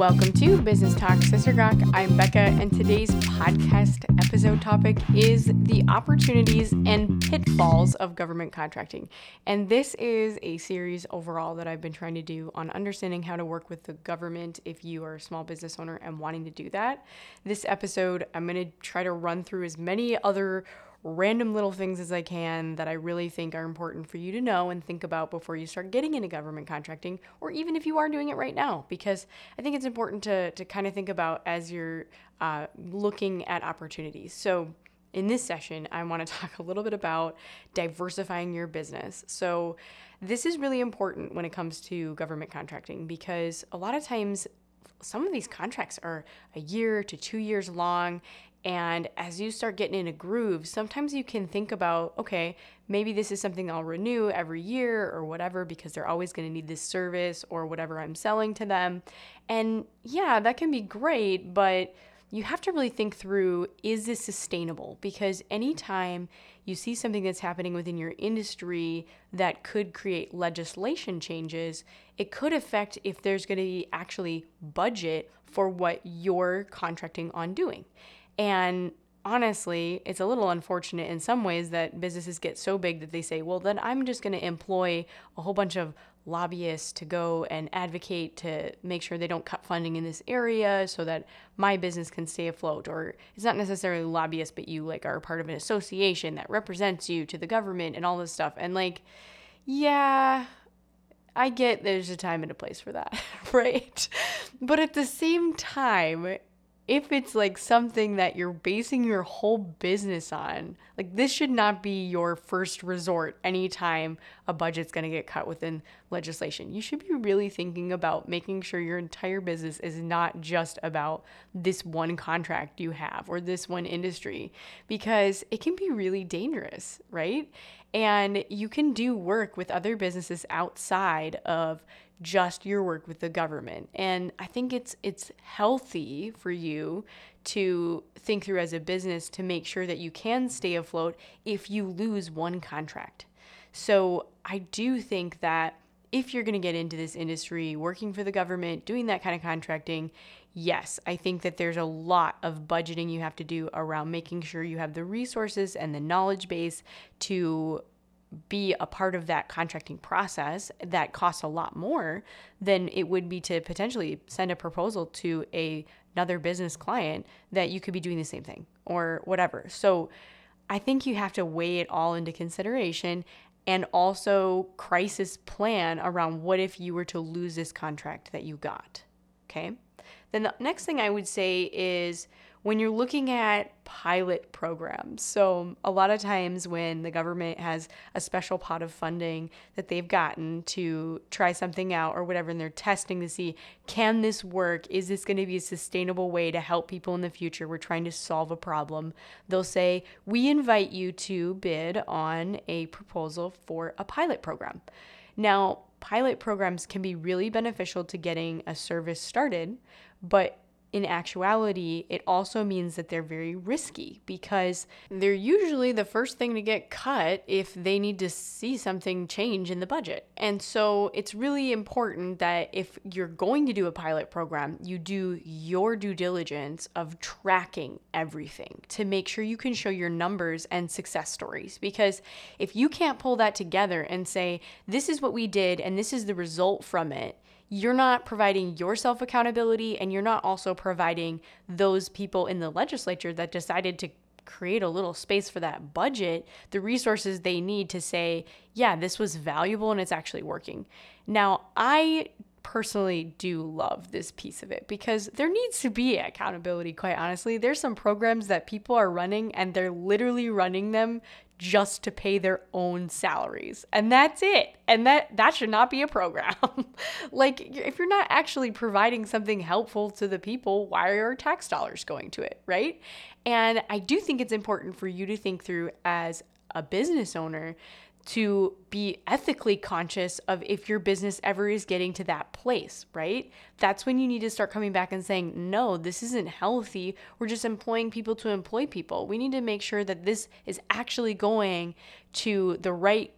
Welcome to Business Talk Sister Gawk. I'm Becca, and today's podcast episode topic is the opportunities and pitfalls of government contracting. And this is a series overall that I've been trying to do on understanding how to work with the government if you are a small business owner and wanting to do that. This episode, I'm going to try to run through as many other random little things as I can that I really think are important for you to know and think about before you start getting into government contracting, or even if you are doing it right now, because I think it's important to, to kind of think about as you're uh, looking at opportunities. So, in this session, I want to talk a little bit about diversifying your business. So, this is really important when it comes to government contracting because a lot of times some of these contracts are a year to two years long and as you start getting in a groove, sometimes you can think about, okay, maybe this is something I'll renew every year or whatever because they're always going to need this service or whatever I'm selling to them. And yeah, that can be great, but you have to really think through is this sustainable? Because anytime you see something that's happening within your industry that could create legislation changes, it could affect if there's going to be actually budget for what you're contracting on doing. And honestly, it's a little unfortunate in some ways that businesses get so big that they say, well, then I'm just going to employ a whole bunch of lobbyists to go and advocate to make sure they don't cut funding in this area so that my business can stay afloat. Or it's not necessarily lobbyists but you like are part of an association that represents you to the government and all this stuff. And like yeah I get there's a time and a place for that right? But at the same time if it's like something that you're basing your whole business on, like this should not be your first resort anytime a budget's going to get cut within legislation. You should be really thinking about making sure your entire business is not just about this one contract you have or this one industry because it can be really dangerous, right? And you can do work with other businesses outside of just your work with the government. And I think it's it's healthy for you to think through as a business to make sure that you can stay afloat if you lose one contract. So I do think that if you're going to get into this industry, working for the government, doing that kind of contracting, yes, I think that there's a lot of budgeting you have to do around making sure you have the resources and the knowledge base to be a part of that contracting process that costs a lot more than it would be to potentially send a proposal to a, another business client that you could be doing the same thing or whatever. So I think you have to weigh it all into consideration and also crisis plan around what if you were to lose this contract that you got. Okay? Then the next thing I would say is when you're looking at pilot programs. So, a lot of times when the government has a special pot of funding that they've gotten to try something out or whatever, and they're testing to see can this work? Is this going to be a sustainable way to help people in the future? We're trying to solve a problem. They'll say, We invite you to bid on a proposal for a pilot program. Now, pilot programs can be really beneficial to getting a service started, but in actuality, it also means that they're very risky because they're usually the first thing to get cut if they need to see something change in the budget. And so it's really important that if you're going to do a pilot program, you do your due diligence of tracking everything to make sure you can show your numbers and success stories. Because if you can't pull that together and say, this is what we did and this is the result from it, you're not providing yourself accountability and you're not also providing those people in the legislature that decided to create a little space for that budget the resources they need to say yeah this was valuable and it's actually working. Now i personally do love this piece of it because there needs to be accountability quite honestly. There's some programs that people are running and they're literally running them just to pay their own salaries. And that's it. And that that should not be a program. like if you're not actually providing something helpful to the people, why are your tax dollars going to it, right? And I do think it's important for you to think through as a business owner to be ethically conscious of if your business ever is getting to that place, right? That's when you need to start coming back and saying, no, this isn't healthy. We're just employing people to employ people. We need to make sure that this is actually going to the right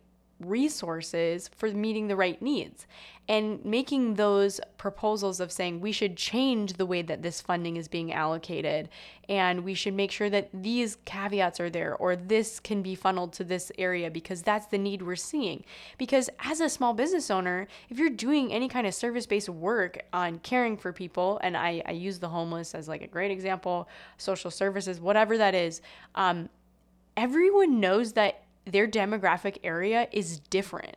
resources for meeting the right needs and making those proposals of saying we should change the way that this funding is being allocated. And we should make sure that these caveats are there or this can be funneled to this area because that's the need we're seeing. Because as a small business owner if you're doing any kind of service-based work on caring for people and i, I use the homeless as like a great example social services whatever that is um, everyone knows that their demographic area is different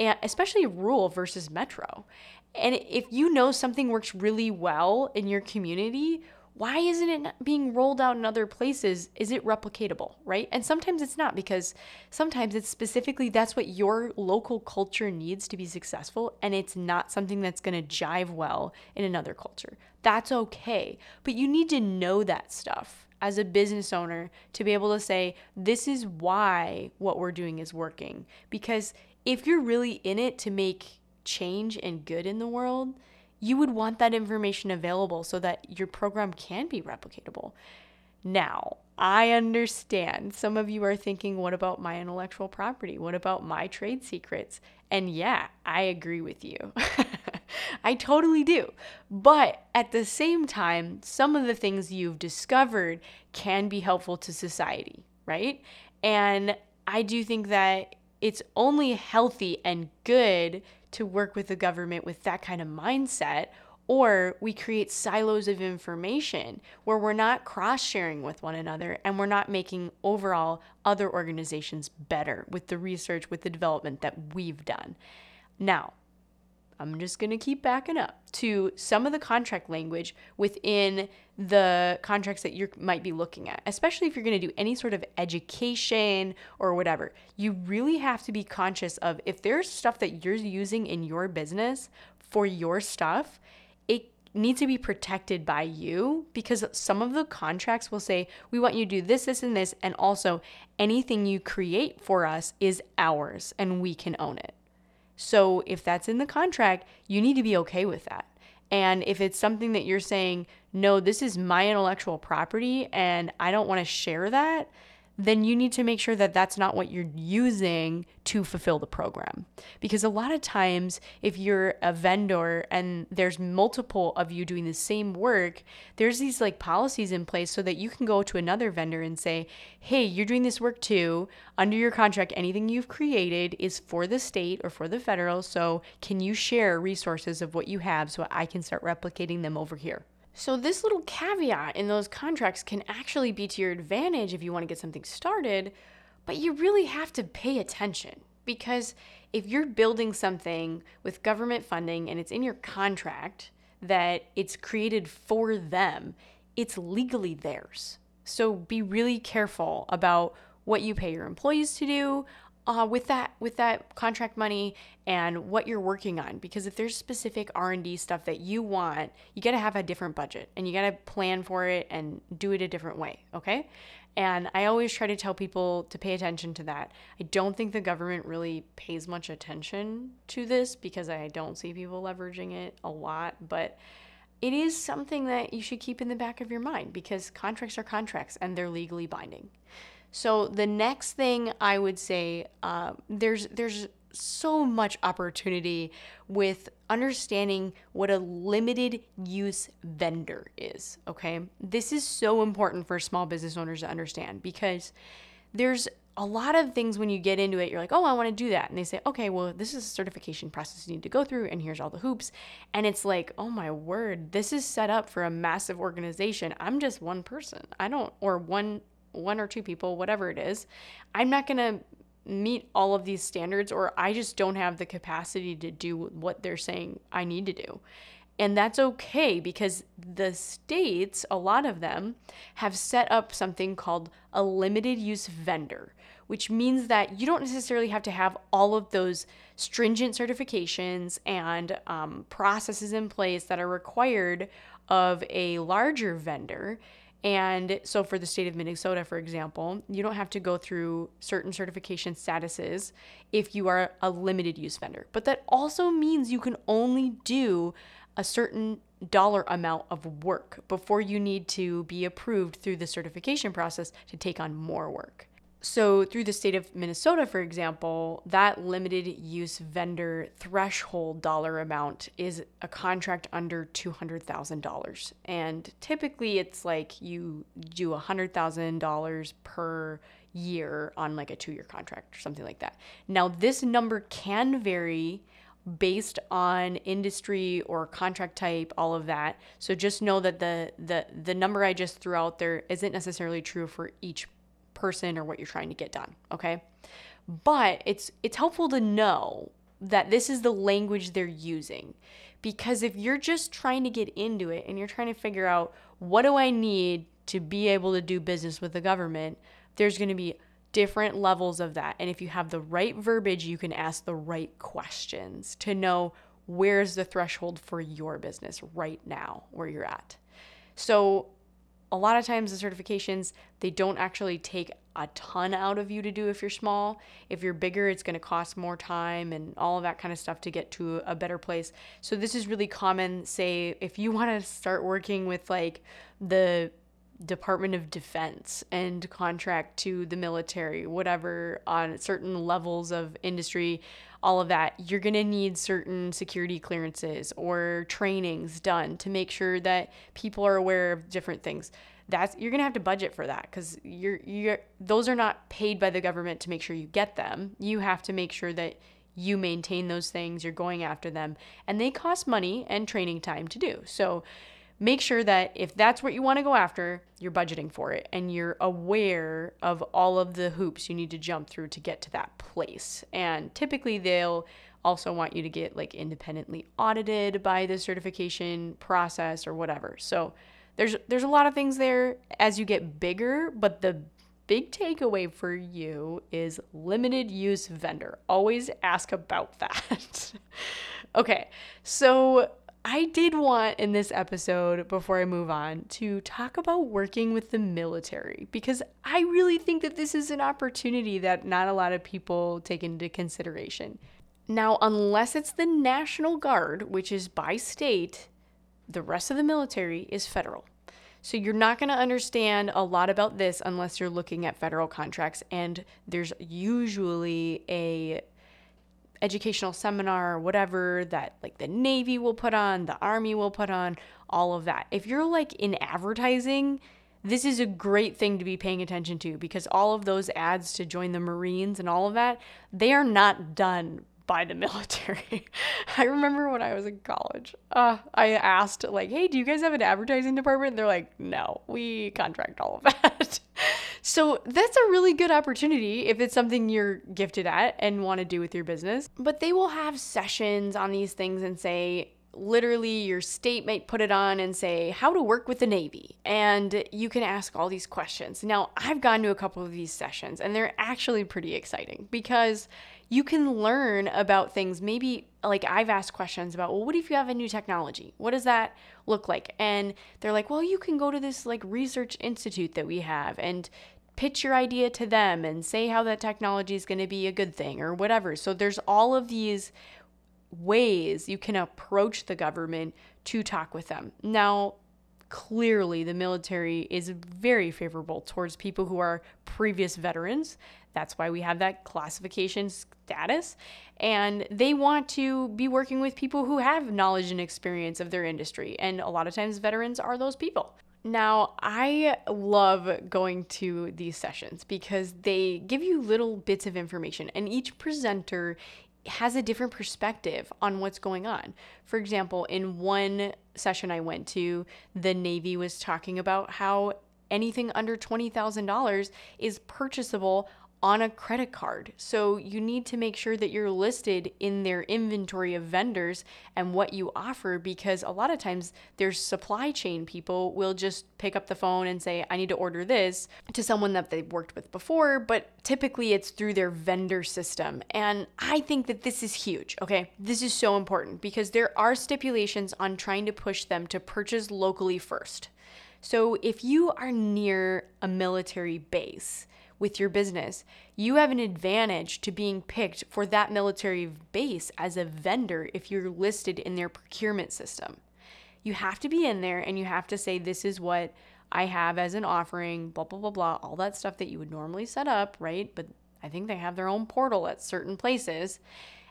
and especially rural versus metro. And if you know something works really well in your community, why isn't it being rolled out in other places? Is it replicatable, right? And sometimes it's not because sometimes it's specifically that's what your local culture needs to be successful, and it's not something that's to jive well in another culture. That's okay. But you need to know that stuff as a business owner to be able to say, this is why what we're doing is working. Because if you're really in it to make change and good in the world, you would want that information available so that your program can be replicatable. Now, I understand some of you are thinking, what about my intellectual property? What about my trade secrets? And yeah, I agree with you. I totally do. But at the same time, some of the things you've discovered can be helpful to society, right? And I do think that it's only healthy and good to work with the government with that kind of mindset or we create silos of information where we're not cross sharing with one another and we're not making overall other organizations better with the research, with the development that we've done. Now, I'm just going to keep backing up to some of the contract language within the contracts that you might be looking at, especially if you're going to do any sort of education or whatever. You really have to be conscious of if there's stuff that you're using in your business for your stuff, it needs to be protected by you because some of the contracts will say, we want you to do this, this, and this. And also, anything you create for us is ours and we can own it. So if that's in the contract, you need to be okay with that. And if it's something that you're saying, no, this is my intellectual property and I don't want to share that, then you need to make sure that that's not what you're using to fulfill the program. Because a lot of times, if you're a vendor and there's multiple of you doing the same work, there's these like policies in place so that you can go to another vendor and say, hey, you're doing this work too. Under your contract, anything you've created is for the state or for the federal. So can you share resources of what you have so I can start replicating them over here? So, this little caveat in those contracts can actually be to your advantage if you want to get something started, but you really have to pay attention because if you're building something with government funding and it's in your contract that it's created for them, it's legally theirs. So, be really careful about what you pay your employees to do, uh, with that with that contract money and what you're working on. Because if there's specific r&d stuff that you want you got to have a different budget and you got to plan for it and do it a different way okay? And i always try to tell people to pay attention to that. I don't think the government really pays much attention to this because i don't see people leveraging it a lot but it is something that you should keep in the back of your mind because contracts are contracts and they're legally binding so the next thing I would say, uh, there's there's so much opportunity with understanding what a limited use vendor is. Okay, this is so important for small business owners to understand because there's a lot of things when you get into it, you're like, oh, I want to do that. And they say, okay, well, this is a certification process you need to go through, and here's all the hoops. And it's like, oh my word, this is set up for a massive organization. I'm just one person. I don't, or one one or two people, whatever it is, I'm not going to meet all of these standards or I just don't have the capacity to do what they're saying I need to do. And that's okay because the states, a lot of them, have set up something called a limited use vendor, which means that you don't necessarily have to have all of those stringent certifications and um, processes in place that are required of a larger vendor. And so, for the state of Minnesota, for example, you don't have to go through certain certification statuses if you are a limited use vendor. But that also means you can only do a certain dollar amount of work before you need to be approved through the certification process to take on more work. So, through the state of Minnesota, for example, that limited use vendor threshold dollar amount is a contract under $200,000. And typically, it's like you do $100,000 per year on like a two year contract or something like that. Now, this number can vary based on industry or contract type all of that so just know that the the the number i just threw out there isn't necessarily true for each person or what you're trying to get done, okay? But it's it's helpful to know that this is the language they're using. Because if you're just trying to get into it and you're trying to figure out what do I need to be able to do business with the government, there's going to be different levels of that. And if you have the right verbiage, you can ask the right questions to know where's the threshold for your business right now where you're at. So a lot of times the certifications they don't actually take a ton out of you to do if you're small. If you're bigger it's going to cost more time and all of that kind of stuff to get to a better place. So this is really common say if you want to start working with like the Department of Defense and contract to the military, whatever, on certain levels of industry, all of that, you're going to need certain security clearances or trainings done to make sure that people are aware of different things. That's you're going to have to budget for that cuz you're you're those are not paid by the government to make sure you get them. You have to make sure that you maintain those things, you're going after them, and they cost money and training time to do. So make sure that if that's what you want to go after, you're budgeting for it and you're aware of all of the hoops you need to jump through to get to that place. And typically, they'll also want you to get like independently audited by the certification process or whatever. So there's there's a lot of things there as you get bigger, but the big takeaway for you is limited use vendor. Always ask about that. okay. So I did want in this episode, before I move on, to talk about working with the military because I really think that this is an opportunity that not a lot of people take into consideration. Now, unless it's the National Guard, which is by state, the rest of the military is federal. So you're not going to understand a lot about this unless you're looking at federal contracts and there's usually a educational seminar or whatever that like the Navy will put on, the Army will put on, all of that. If you're like in advertising, this is a great thing to be paying attention to because all of those ads to join the Marines and all of that, they are not done by the military. I remember when I was in college, uh, I asked, like, hey, do you guys have an advertising department? And they're like, no, we contract all of that. so that's a really good opportunity if it's something you're gifted at and want to do with your business. But they will have sessions on these things and say, literally your state might put it on and say how to work with the navy and you can ask all these questions now i've gone to a couple of these sessions and they're actually pretty exciting because you can learn about things. Maybe like I've asked questions about, well, what if you have a new technology? What does that look like? And they're like, well, you can go to this like research institute that we have and pitch your idea to them and say how that technology is going to be a good thing or whatever. So there's all of these ways you can approach the government to talk with them. Now, clearly the military is very favorable towards people who are previous veterans. That's why we have that classification status. And they want to be working with people who have knowledge and experience of their industry. And a lot of times, veterans are those people. Now, I love going to these sessions because they give you little bits of information, and each presenter has a different perspective on what's going on. For example, in one session I went to, the Navy was talking about how anything under $20,000 is purchasable on a credit card. So you need to make sure that you're listed in their inventory of vendors and what you offer because a lot of times their supply chain people will just pick up the phone and say, I need to order this to someone that they've worked with before, but typically it's through their vendor system. And I think that this is huge, okay? This is so important because there are stipulations on trying to push them to purchase locally first. So if you are near a military base, with your business. You have an advantage to being picked for that military base as a vendor if you're listed in their procurement system. You have to be in there and you have to say, This is what I have as an offering, blah, blah, blah, blah, all that stuff that you would normally set up, right? But I think they have their own portal at certain places.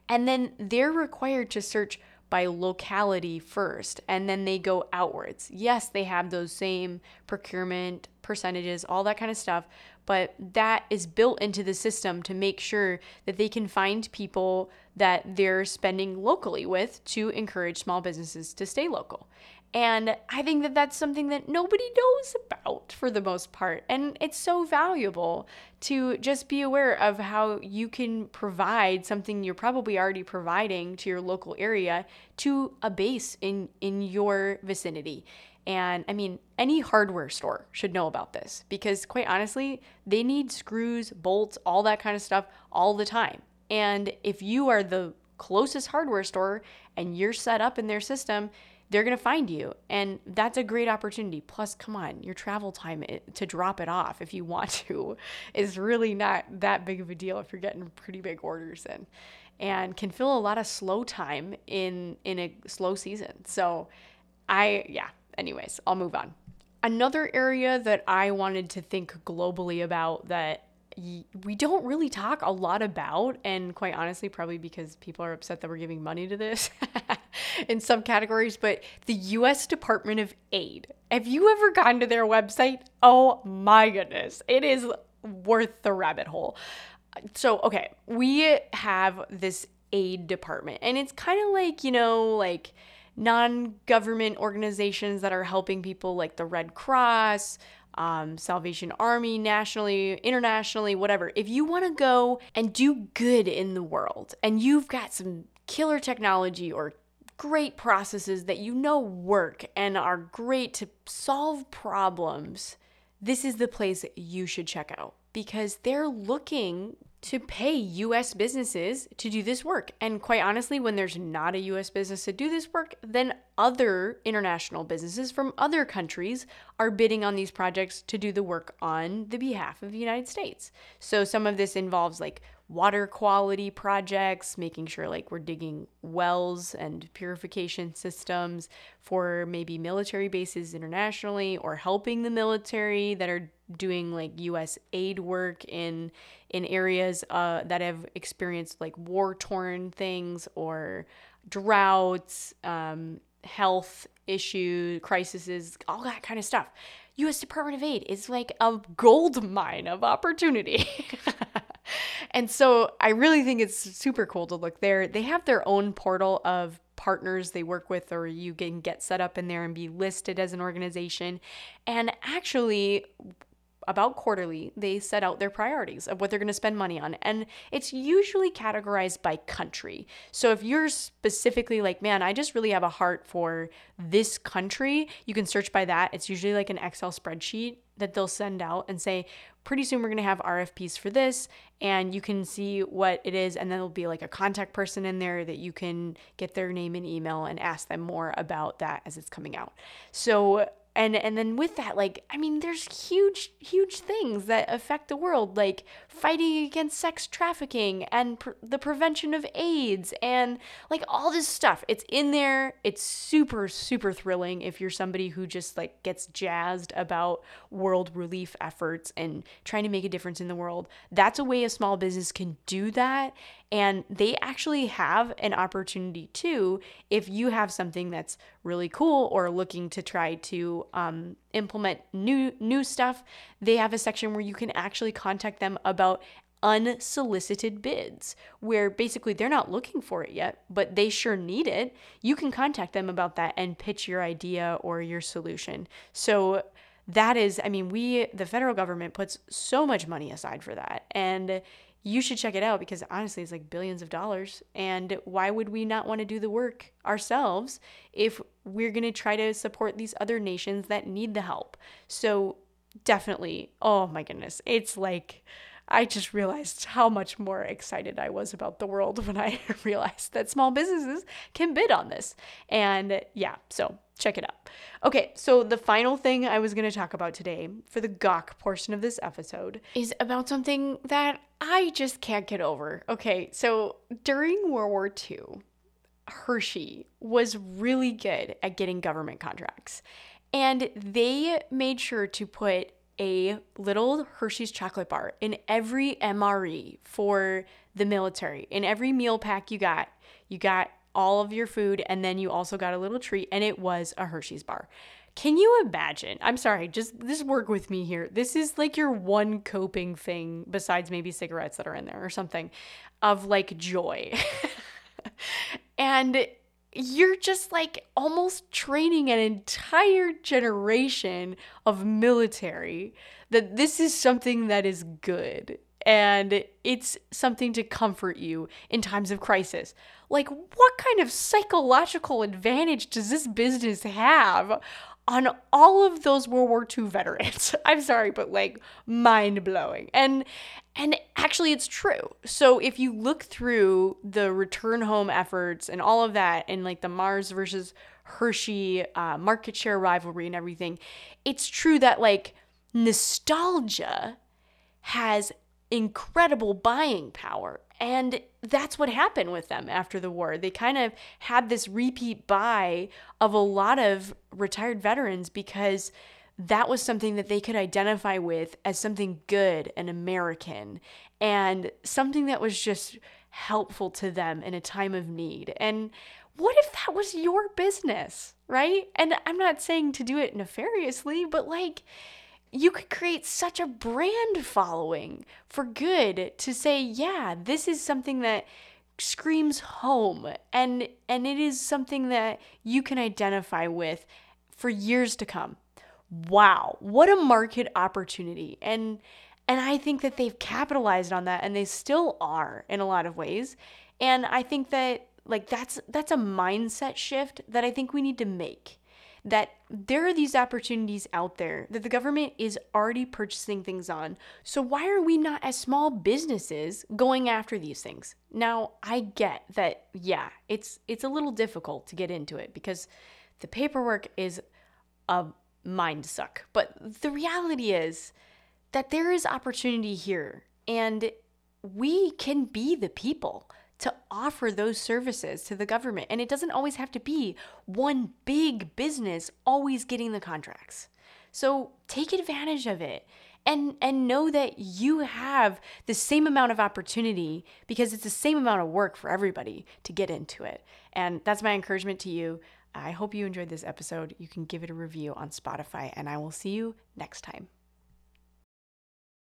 And then they're required to search by locality first and then they go outwards. Yes, they have those same procurement percentages, all that kind of stuff, but that is built into the system to make sure that they can find people that they're spending locally with to encourage small businesses to stay local. And I think that that's something that nobody knows about for the most part. And it's so valuable to just be aware of how you can provide something you're probably already providing to your local area to a base in, in your vicinity. And I mean, any hardware store should know about this because, quite honestly, they need screws, bolts, all that kind of stuff all the time. And if you are the closest hardware store and you're set up in their system, they're going to find you. And that's a great opportunity. Plus, come on, your travel time eh, to drop it off if you want to is really not that big of a deal if you're getting pretty big orders in and can fill a lot of slow time in in a slow season. So, I yeah, anyways, I'll move on. Another area that I wanted to think globally about that we don't really talk a lot about, and quite honestly, probably because people are upset that we're giving money to this in some categories, but the US Department of Aid. Have you ever gone to their website? Oh my goodness, it is worth the rabbit hole. So, okay, we have this aid department, and it's kind of like, you know, like non government organizations that are helping people like the Red Cross, um, Salvation Army, nationally, internationally, whatever. If you want to go and do good in the world and you've got some killer technology or great processes that you know work and are great to solve problems, this is the place you should check out because they're looking to pay US businesses to do this work. And quite honestly, when there's not a US business to do this work, then other international businesses from other countries are bidding on these projects to do the work on the behalf of the United States. So some of this involves like water quality projects, making sure like we're digging wells and purification systems for maybe military bases internationally or helping the military that are doing like US aid work in in areas uh, that have experienced like war torn things or droughts, um, health issues, crises, all that kind of stuff. US Department of Aid is like a gold mine of opportunity. and so I really think it's super cool to look there. They have their own portal of partners they work with, or you can get set up in there and be listed as an organization. And actually, about quarterly, they set out their priorities of what they're going to spend money on. And it's usually categorized by country. So if you're specifically like, man, I just really have a heart for this country, you can search by that. It's usually like an Excel spreadsheet that they'll send out and say, pretty soon we're going to have RFPs for this and you can see what it is and then there'll be like a contact person in there that you can get their name and email and ask them more about that as it's coming out. So and and then with that like i mean there's huge huge things that affect the world. Like fighting against sex trafficking and pr- the prevention of aids and like all this stuff. It's in there. It's super super thrilling if you're somebody who just like gets jazzed about world relief efforts and trying to make a difference in the world. That's a way a small business can do that. And they actually have an opportunity too if you have something that's really cool or looking to try to um, implement new new stuff. They have a section where you can actually contact them about unsolicited bids, where basically they're not looking for it yet, but they sure need it. You can contact them about that and pitch your idea or your solution. So that is, I mean, we, the federal government puts so much money aside for that. And you should check it out because honestly, it's like billions of dollars. And why would we not want to do the work ourselves if we're going to try to support these other nations that need the help? So, definitely, oh my goodness, it's like. I just realized how much more excited I was about the world when I realized that small businesses can bid on this. And yeah, so check it out. Okay, so the final thing I was going to talk about today for the gawk portion of this episode is about something that I just can't get over. Okay, so during World War II, Hershey was really good at getting government contracts. And they made sure to put a little Hershey's chocolate bar in every MRE for the military. In every meal pack you got, you got all of your food and then you also got a little treat and it was a Hershey's bar. Can you imagine? I'm sorry, just this work with me here. This is like your one coping thing besides maybe cigarettes that are in there or something of like joy. and you're just like almost training an entire generation of military that this is something that is good and it's something to comfort you in times of crisis. Like, what kind of psychological advantage does this business have on all of those World War II veterans. I'm sorry, but like mind blowing. And and actually it's true. So if you look through the return home efforts and all of that and like the Mars versus Hershey uh, market share rivalry and everything, it's true that like nostalgia has incredible buying power. And that's what happened with them after the war. They kind of had this repeat buy of a lot of retired veterans because that was something that they could identify with as something good and American and something that was just helpful to them in a time of need. And what if that was your business, right? And I'm not saying to do it nefariously, but like, you could create such a brand following for good to say, yeah, this is something that screams home and and it is something that you can identify with for years to come. Wow, what a market opportunity. And and I think that they've capitalized on that and they still are in a lot of ways. And I think that like that's that's a mindset shift that I think we need to make that there are these opportunities out there that the government is already purchasing things on. So why are we not as small businesses going after these things? Now, I get that yeah, it's it's a little difficult to get into it because the paperwork is a mind suck. But the reality is that there is opportunity here and we can be the people to offer those services to the government. And it doesn't always have to be one big business always getting the contracts. So take advantage of it and and know that you have the same amount of opportunity because it's the same amount of work for everybody to get into it. And that's my encouragement to you. I hope you enjoyed this episode. You can give it a review on Spotify and I will see you next time.